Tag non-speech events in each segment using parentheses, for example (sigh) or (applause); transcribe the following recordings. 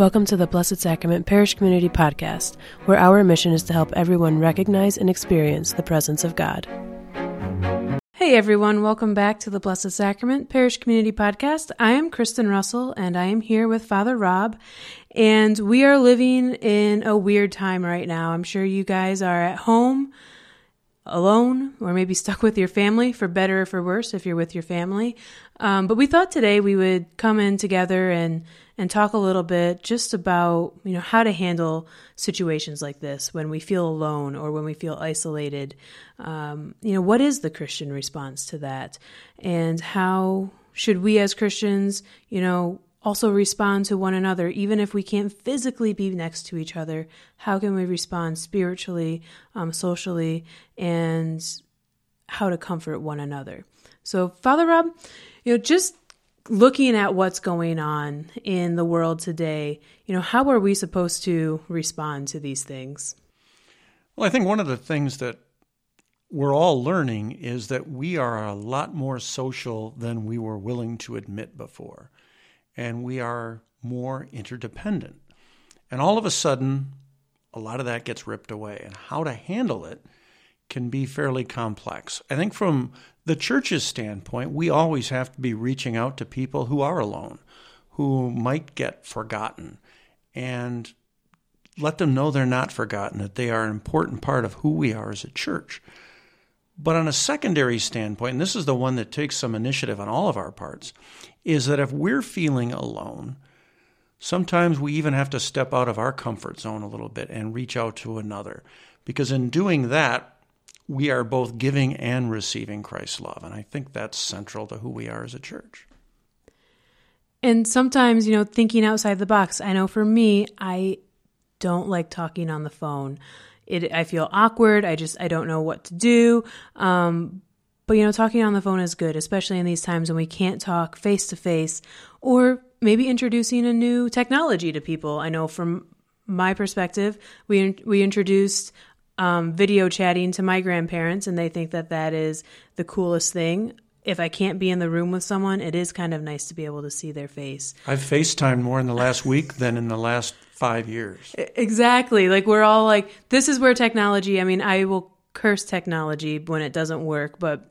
Welcome to the Blessed Sacrament Parish Community Podcast, where our mission is to help everyone recognize and experience the presence of God. Hey everyone, welcome back to the Blessed Sacrament Parish Community Podcast. I am Kristen Russell and I am here with Father Rob, and we are living in a weird time right now. I'm sure you guys are at home alone or maybe stuck with your family for better or for worse if you're with your family. Um, but we thought today we would come in together and and talk a little bit just about you know how to handle situations like this when we feel alone or when we feel isolated. Um, you know what is the Christian response to that, and how should we as Christians you know also respond to one another even if we can't physically be next to each other how can we respond spiritually um, socially and how to comfort one another so father rob you know just looking at what's going on in the world today, you know, how are we supposed to respond to these things? Well, I think one of the things that we're all learning is that we are a lot more social than we were willing to admit before. And we are more interdependent. And all of a sudden, a lot of that gets ripped away. And how to handle it can be fairly complex. I think from the church's standpoint, we always have to be reaching out to people who are alone, who might get forgotten, and let them know they're not forgotten, that they are an important part of who we are as a church. But on a secondary standpoint, and this is the one that takes some initiative on all of our parts, is that if we're feeling alone, sometimes we even have to step out of our comfort zone a little bit and reach out to another. Because in doing that, we are both giving and receiving Christ's love. And I think that's central to who we are as a church. And sometimes, you know, thinking outside the box. I know for me, I don't like talking on the phone. It, I feel awkward. I just, I don't know what to do. Um, but, you know, talking on the phone is good, especially in these times when we can't talk face to face or maybe introducing a new technology to people. I know from my perspective, we, we introduced um, video chatting to my grandparents, and they think that that is the coolest thing. If I can't be in the room with someone, it is kind of nice to be able to see their face. I've FaceTimed more in the last week than in the last five years. Exactly. Like, we're all like, this is where technology, I mean, I will curse technology when it doesn't work, but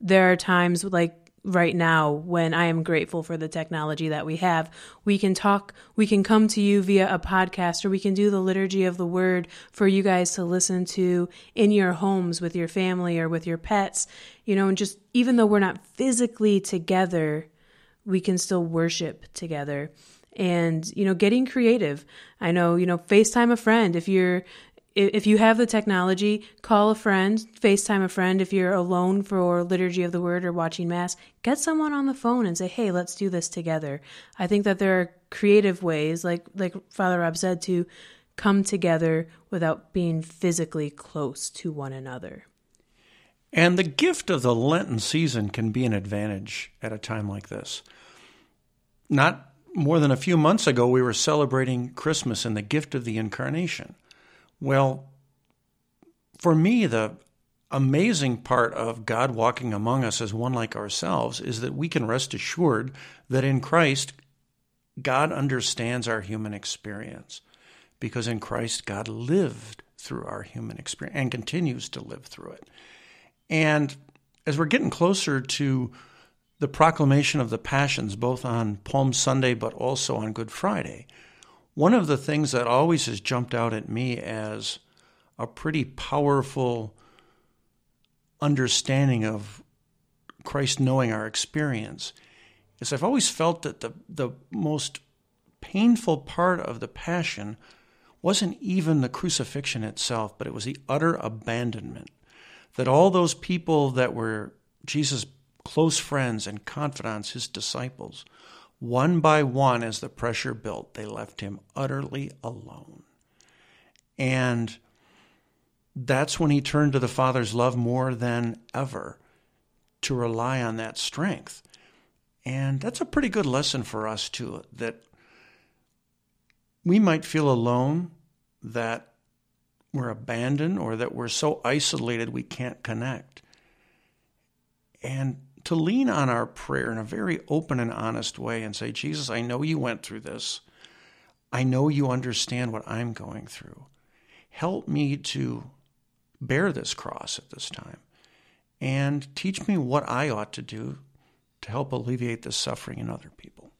there are times like right now when I am grateful for the technology that we have. We can talk, we can come to you via a podcast, or we can do the liturgy of the word for you guys to listen to in your homes with your family or with your pets. You know, and just even though we're not physically together, we can still worship together and you know getting creative i know you know facetime a friend if you're if you have the technology, call a friend, FaceTime a friend. If you're alone for Liturgy of the Word or watching Mass, get someone on the phone and say, hey, let's do this together. I think that there are creative ways, like, like Father Rob said, to come together without being physically close to one another. And the gift of the Lenten season can be an advantage at a time like this. Not more than a few months ago, we were celebrating Christmas and the gift of the Incarnation. Well, for me, the amazing part of God walking among us as one like ourselves is that we can rest assured that in Christ, God understands our human experience. Because in Christ, God lived through our human experience and continues to live through it. And as we're getting closer to the proclamation of the Passions, both on Palm Sunday but also on Good Friday, one of the things that always has jumped out at me as a pretty powerful understanding of Christ knowing our experience is I've always felt that the, the most painful part of the Passion wasn't even the crucifixion itself, but it was the utter abandonment. That all those people that were Jesus' close friends and confidants, his disciples, one by one, as the pressure built, they left him utterly alone. And that's when he turned to the Father's love more than ever to rely on that strength. And that's a pretty good lesson for us, too, that we might feel alone, that we're abandoned, or that we're so isolated we can't connect. And to lean on our prayer in a very open and honest way and say, Jesus, I know you went through this. I know you understand what I'm going through. Help me to bear this cross at this time and teach me what I ought to do to help alleviate the suffering in other people.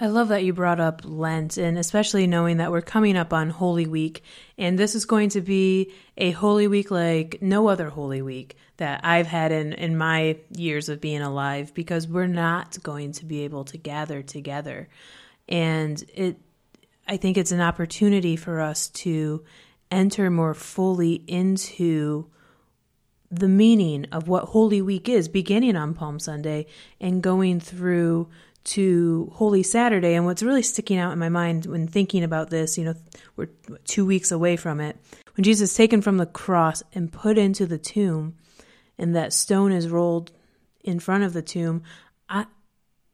I love that you brought up Lent, and especially knowing that we're coming up on Holy Week, and this is going to be a Holy Week like no other Holy Week that I've had in, in my years of being alive, because we're not going to be able to gather together. And it, I think it's an opportunity for us to enter more fully into the meaning of what Holy Week is, beginning on Palm Sunday and going through to Holy Saturday. And what's really sticking out in my mind when thinking about this, you know, we're two weeks away from it. When Jesus is taken from the cross and put into the tomb, and that stone is rolled in front of the tomb, I,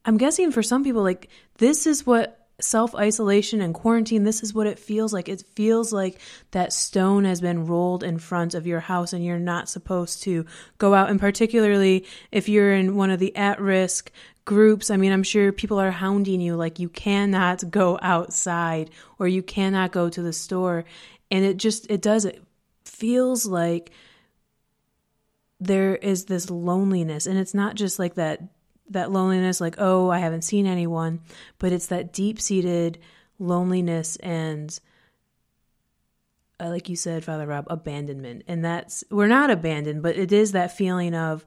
I'm guessing for some people, like, this is what self isolation and quarantine, this is what it feels like. It feels like that stone has been rolled in front of your house and you're not supposed to go out. And particularly if you're in one of the at risk groups, I mean, I'm sure people are hounding you like you cannot go outside or you cannot go to the store. And it just, it does, it feels like there is this loneliness. And it's not just like that that loneliness like oh i haven't seen anyone but it's that deep-seated loneliness and uh, like you said father rob abandonment and that's we're not abandoned but it is that feeling of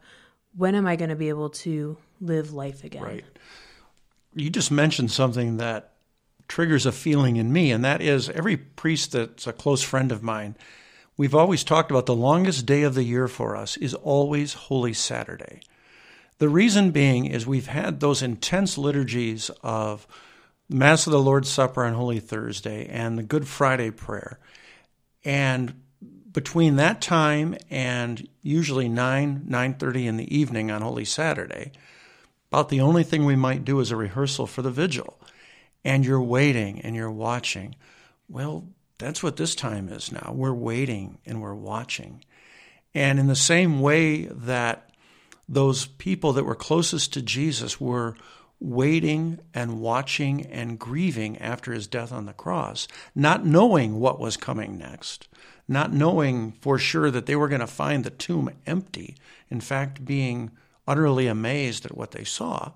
when am i going to be able to live life again? Right. You just mentioned something that triggers a feeling in me and that is every priest that's a close friend of mine we've always talked about the longest day of the year for us is always holy saturday. The reason being is we've had those intense liturgies of Mass of the Lord's Supper on Holy Thursday and the Good Friday prayer. And between that time and usually 9 9:30 in the evening on Holy Saturday, about the only thing we might do is a rehearsal for the vigil. And you're waiting and you're watching. Well, that's what this time is now. We're waiting and we're watching. And in the same way that those people that were closest to Jesus were waiting and watching and grieving after his death on the cross, not knowing what was coming next, not knowing for sure that they were going to find the tomb empty, in fact, being utterly amazed at what they saw.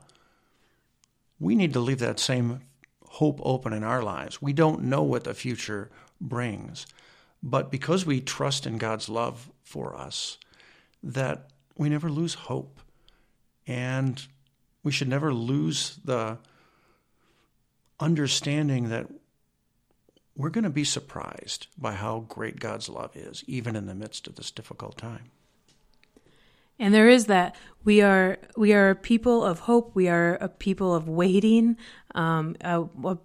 We need to leave that same hope open in our lives. We don't know what the future brings, but because we trust in God's love for us, that we never lose hope. And we should never lose the understanding that we're going to be surprised by how great God's love is, even in the midst of this difficult time. And there is that we are we are a people of hope. We are a people of waiting. Um, a, a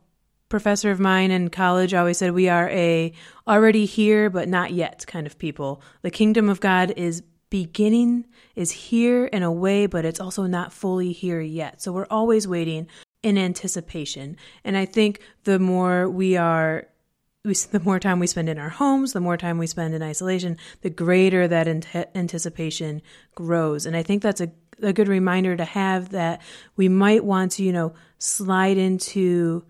professor of mine in college always said we are a already here but not yet kind of people. The kingdom of God is beginning is here in a way, but it's also not fully here yet. So we're always waiting in anticipation. And I think the more we are we, the more time we spend in our homes, the more time we spend in isolation, the greater that anticipation grows. And I think that's a, a good reminder to have that we might want to, you know, slide into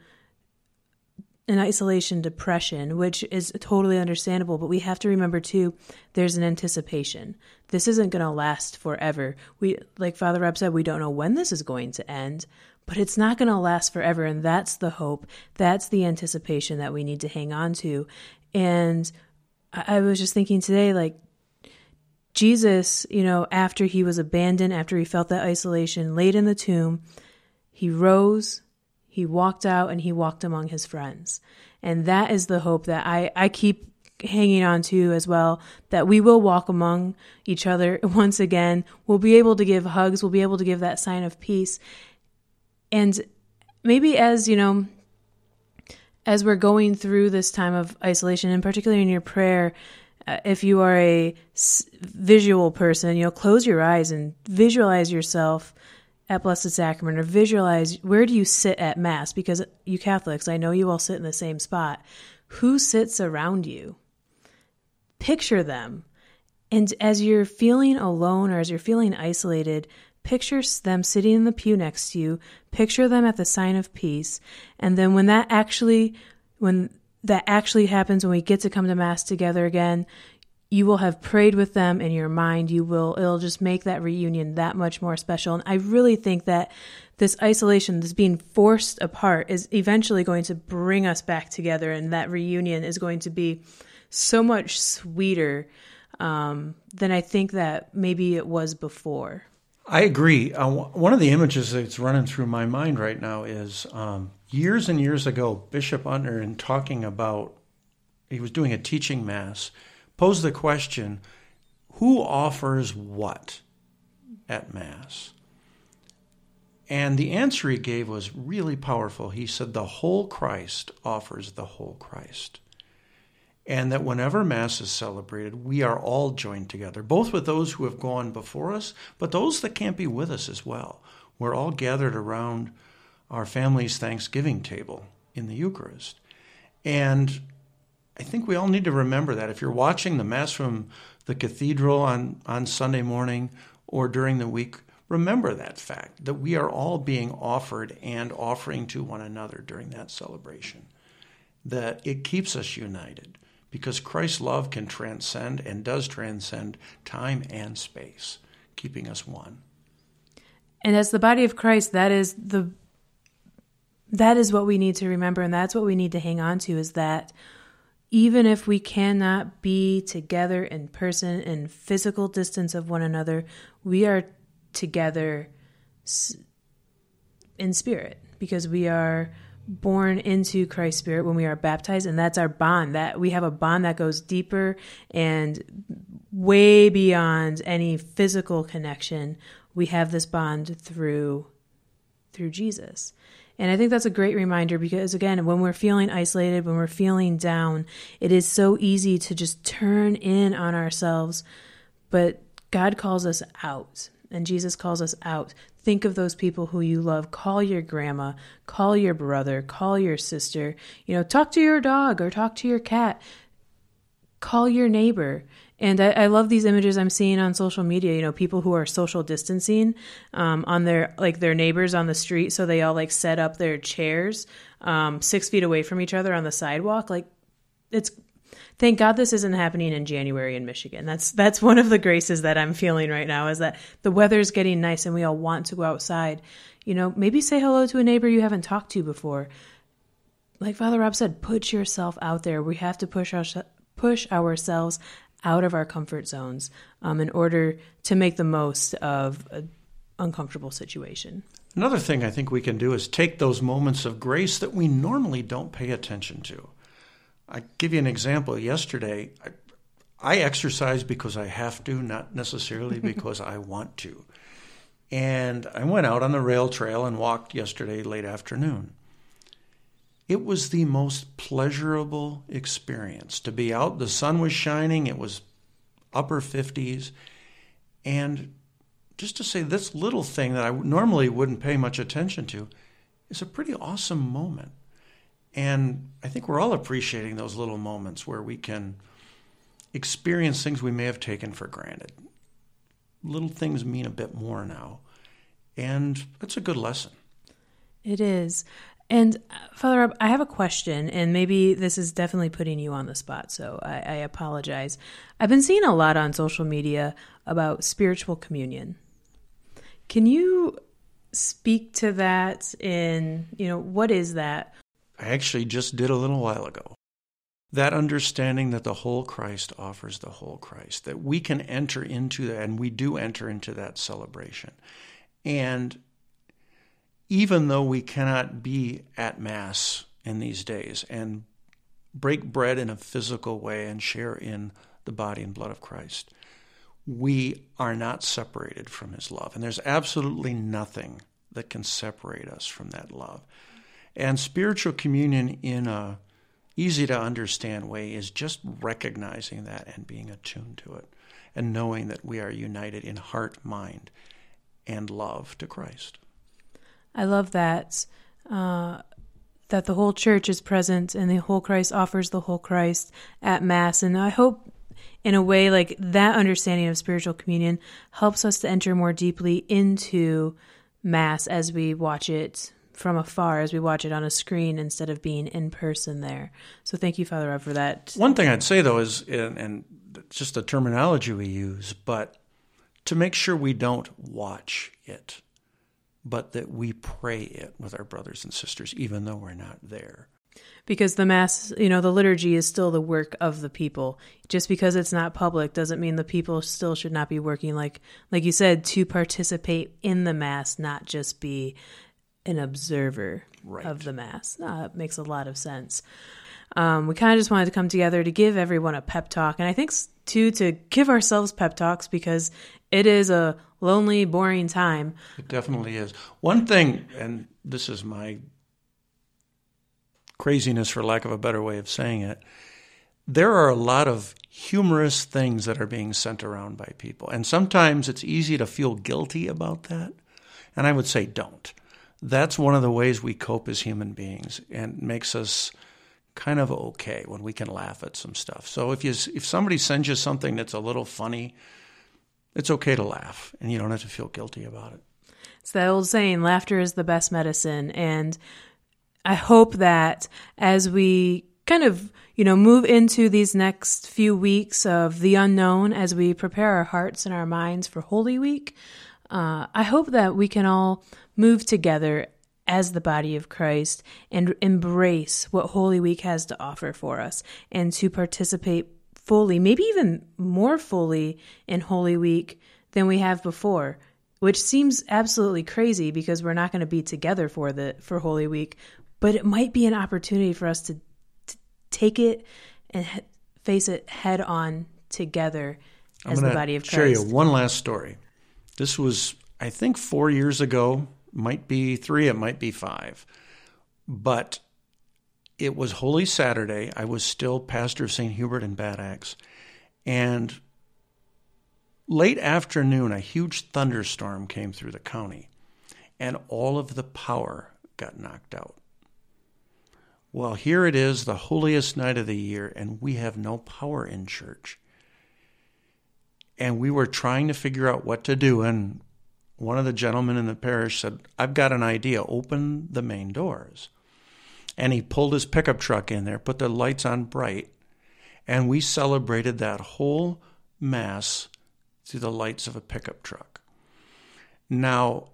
an isolation depression, which is totally understandable, but we have to remember too, there's an anticipation. This isn't going to last forever. We, like Father Rob said, we don't know when this is going to end, but it's not going to last forever. And that's the hope. That's the anticipation that we need to hang on to. And I, was just thinking today, like, Jesus, you know, after he was abandoned, after he felt that isolation, laid in the tomb, he rose, he walked out and he walked among his friends. And that is the hope that I, I keep hanging on to as well that we will walk among each other (laughs) once again. We'll be able to give hugs, we'll be able to give that sign of peace. And maybe as, you know, as we're going through this time of isolation, and particularly in your prayer, uh, if you are a s- visual person, you know, close your eyes and visualize yourself at Blessed Sacrament or visualize where do you sit at Mass? Because you Catholics, I know you all sit in the same spot. Who sits around you? Picture them. And as you're feeling alone or as you're feeling isolated, picture them sitting in the pew next to you, picture them at the sign of peace. And then when that actually when that actually happens, when we get to come to Mass together again, you will have prayed with them in your mind. You will, it'll just make that reunion that much more special. And I really think that this isolation, this being forced apart, is eventually going to bring us back together. And that reunion is going to be so much sweeter um, than I think that maybe it was before. I agree. Uh, one of the images that's running through my mind right now is um, years and years ago, Bishop Untener, in talking about, he was doing a teaching mass, posed the question who offers what at Mass? And the answer he gave was really powerful. He said, The whole Christ offers the whole Christ and that whenever Mass is celebrated, we are all joined together, both with those who have gone before us, but those that can't be with us as well. We're all gathered around our family's Thanksgiving table in the Eucharist. And I think we all need to remember that. If you're watching the Mass from the cathedral on, on Sunday morning or during the week, remember that fact that we are all being offered and offering to one another during that celebration, that it keeps us united because Christ's love can transcend and does transcend time and space, keeping us one. And as the body of Christ, that is the that is what we need to remember and that's what we need to hang on to is that even if we cannot be together in person in physical distance of one another, we are together in spirit because we are born into Christ's spirit when we are baptized and that's our bond that we have a bond that goes deeper and way beyond any physical connection. We have this bond through through Jesus. And I think that's a great reminder because again when we're feeling isolated when we're feeling down it is so easy to just turn in on ourselves but God calls us out and Jesus calls us out Think of those people who you love. Call your grandma, call your brother, call your sister. You know, talk to your dog or talk to your cat. Call your neighbor. And I, I love these images I'm seeing on social media. You know, people who are social distancing um, on their like their neighbors on the street, so they all like set up their chairs um, six feet away from each other on the sidewalk. Like, it's thank God this isn't happening in January in Michigan. That's that's one of the graces that I'm feeling right now is that the weather's getting nice and we all want to go outside. You know, maybe say hello to a neighbor you haven't talked to before. Like Father Rob said, put yourself out there. We have to push our, push ourselves out of our comfort zones um, in order to make the most of an uncomfortable situation. Another thing I think we can do is take those moments of grace that we normally don't pay attention to. I give you an example. Yesterday, I, I exercise because I have to, not necessarily (laughs) because I want to. And I went out on the rail trail and walked yesterday late afternoon. It was the most pleasurable experience to be out. The sun was shining, it was upper 50s. And just to say, this little thing that I normally wouldn't pay much attention to is a pretty awesome moment. And I think we're all appreciating those little moments where we can experience things we may have taken for granted. Little things mean a bit more now. And it's a good lesson. It is. And uh, Father Rob, I have a question, and maybe this is definitely putting you on the spot, so I, I apologize. I've been seeing a lot on social media about spiritual communion. Can you speak to that in, you know, what is that? I actually just did a little while ago. That understanding that the whole Christ offers the whole Christ, that we can enter into that, and we do enter into that celebration. And even though we cannot be at Mass in these days and break bread in a physical way and share in the body and blood of Christ, we are not separated from His love. And there's absolutely nothing that can separate us from that love. And spiritual communion in a easy to understand way is just recognizing that and being attuned to it and knowing that we are united in heart, mind, and love to Christ. I love that. Uh, that the whole church is present and the whole Christ offers the whole Christ at Mass. And I hope, in a way, like that understanding of spiritual communion helps us to enter more deeply into Mass as we watch it from afar as we watch it on a screen instead of being in person there. So thank you, Father Rob, for that. One thing I'd say though is, and, and just the terminology we use, but to make sure we don't watch it, but that we pray it with our brothers and sisters, even though we're not there. Because the Mass, you know, the liturgy is still the work of the people. Just because it's not public doesn't mean the people still should not be working, like, like you said, to participate in the Mass, not just be an observer right. of the Mass. Makes a lot of sense. Um, we kind of just wanted to come together to give everyone a pep talk. And I think, too, to give ourselves pep talks because it is a lonely, boring time. It definitely is. One thing, and this is my craziness, for lack of a better way of saying it, there are a lot of humorous things that are being sent around by people. And sometimes it's easy to feel guilty about that. And I would say don't. That's one of the ways we cope as human beings and makes us kind of okay when we can laugh at some stuff. So if you if somebody sends you something that's a little funny, it's okay to laugh and you don't have to feel guilty about it. It's that old saying, laughter is the best medicine. And I hope that as we kind of, you know, move into these next few weeks of the unknown as we prepare our hearts and our minds for Holy Week, uh, I hope that we can all move together as the body of Christ and embrace what Holy Week has to offer for us and to participate fully, maybe even more fully in Holy Week than we have before, which seems absolutely crazy because we're not going to be together for the for Holy Week, but it might be an opportunity for us to, to take it and face it head on together as the body of Christ. I'll share you one last story. This was, I think, four years ago might be three, it might be five. But it was Holy Saturday. I was still pastor of St. Hubert in Bad Axe. And late afternoon, a huge thunderstorm came through the county, and all of the power got knocked out. Well, here it is, the holiest night of the year, and we have no power in church. And we were trying to figure out what to do. And one of the gentlemen in the parish said, I've got an idea. Open the main doors. And he pulled his pickup truck in there, put the lights on bright, and we celebrated that whole Mass through the lights of a pickup truck. Now,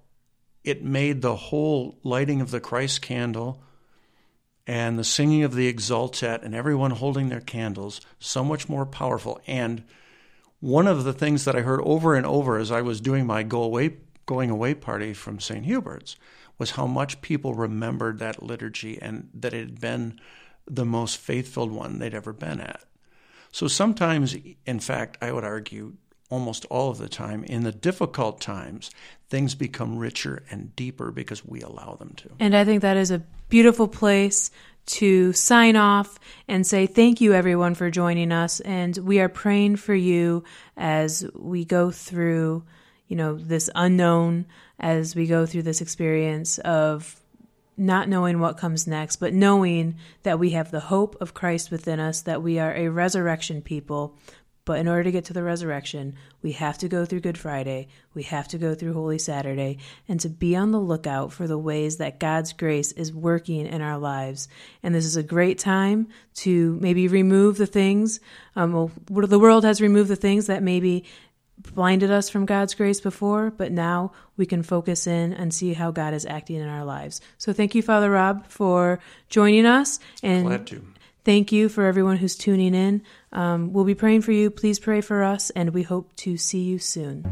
it made the whole lighting of the Christ candle and the singing of the Exultet and everyone holding their candles so much more powerful. And one of the things that I heard over and over as I was doing my go away going away party from St. Hubert's was how much people remembered that liturgy and that it had been the most faithful one they'd ever been at. So sometimes, in fact, I would argue almost all of the time, in the difficult times, things become richer and deeper because we allow them to. And I think that is a beautiful place to sign off and say thank you everyone for joining us. And we are praying for you as we go through you know this unknown as we go through this experience of not knowing what comes next but knowing that we have the hope of Christ within us that we are a resurrection people but in order to get to the resurrection, we have to go through Good Friday, we have to go through Holy Saturday, and to be on the lookout for the ways that God's grace is working in our lives. And this is a great time to maybe remove the things. Um, well, the world has removed the things that maybe blinded us from God's grace before, but now we can focus in and see how God is acting in our lives. So thank you, Father Rob, for joining us. And Glad to. Thank you for everyone who's tuning in. Um, we'll be praying for you. Please pray for us, and we hope to see you soon.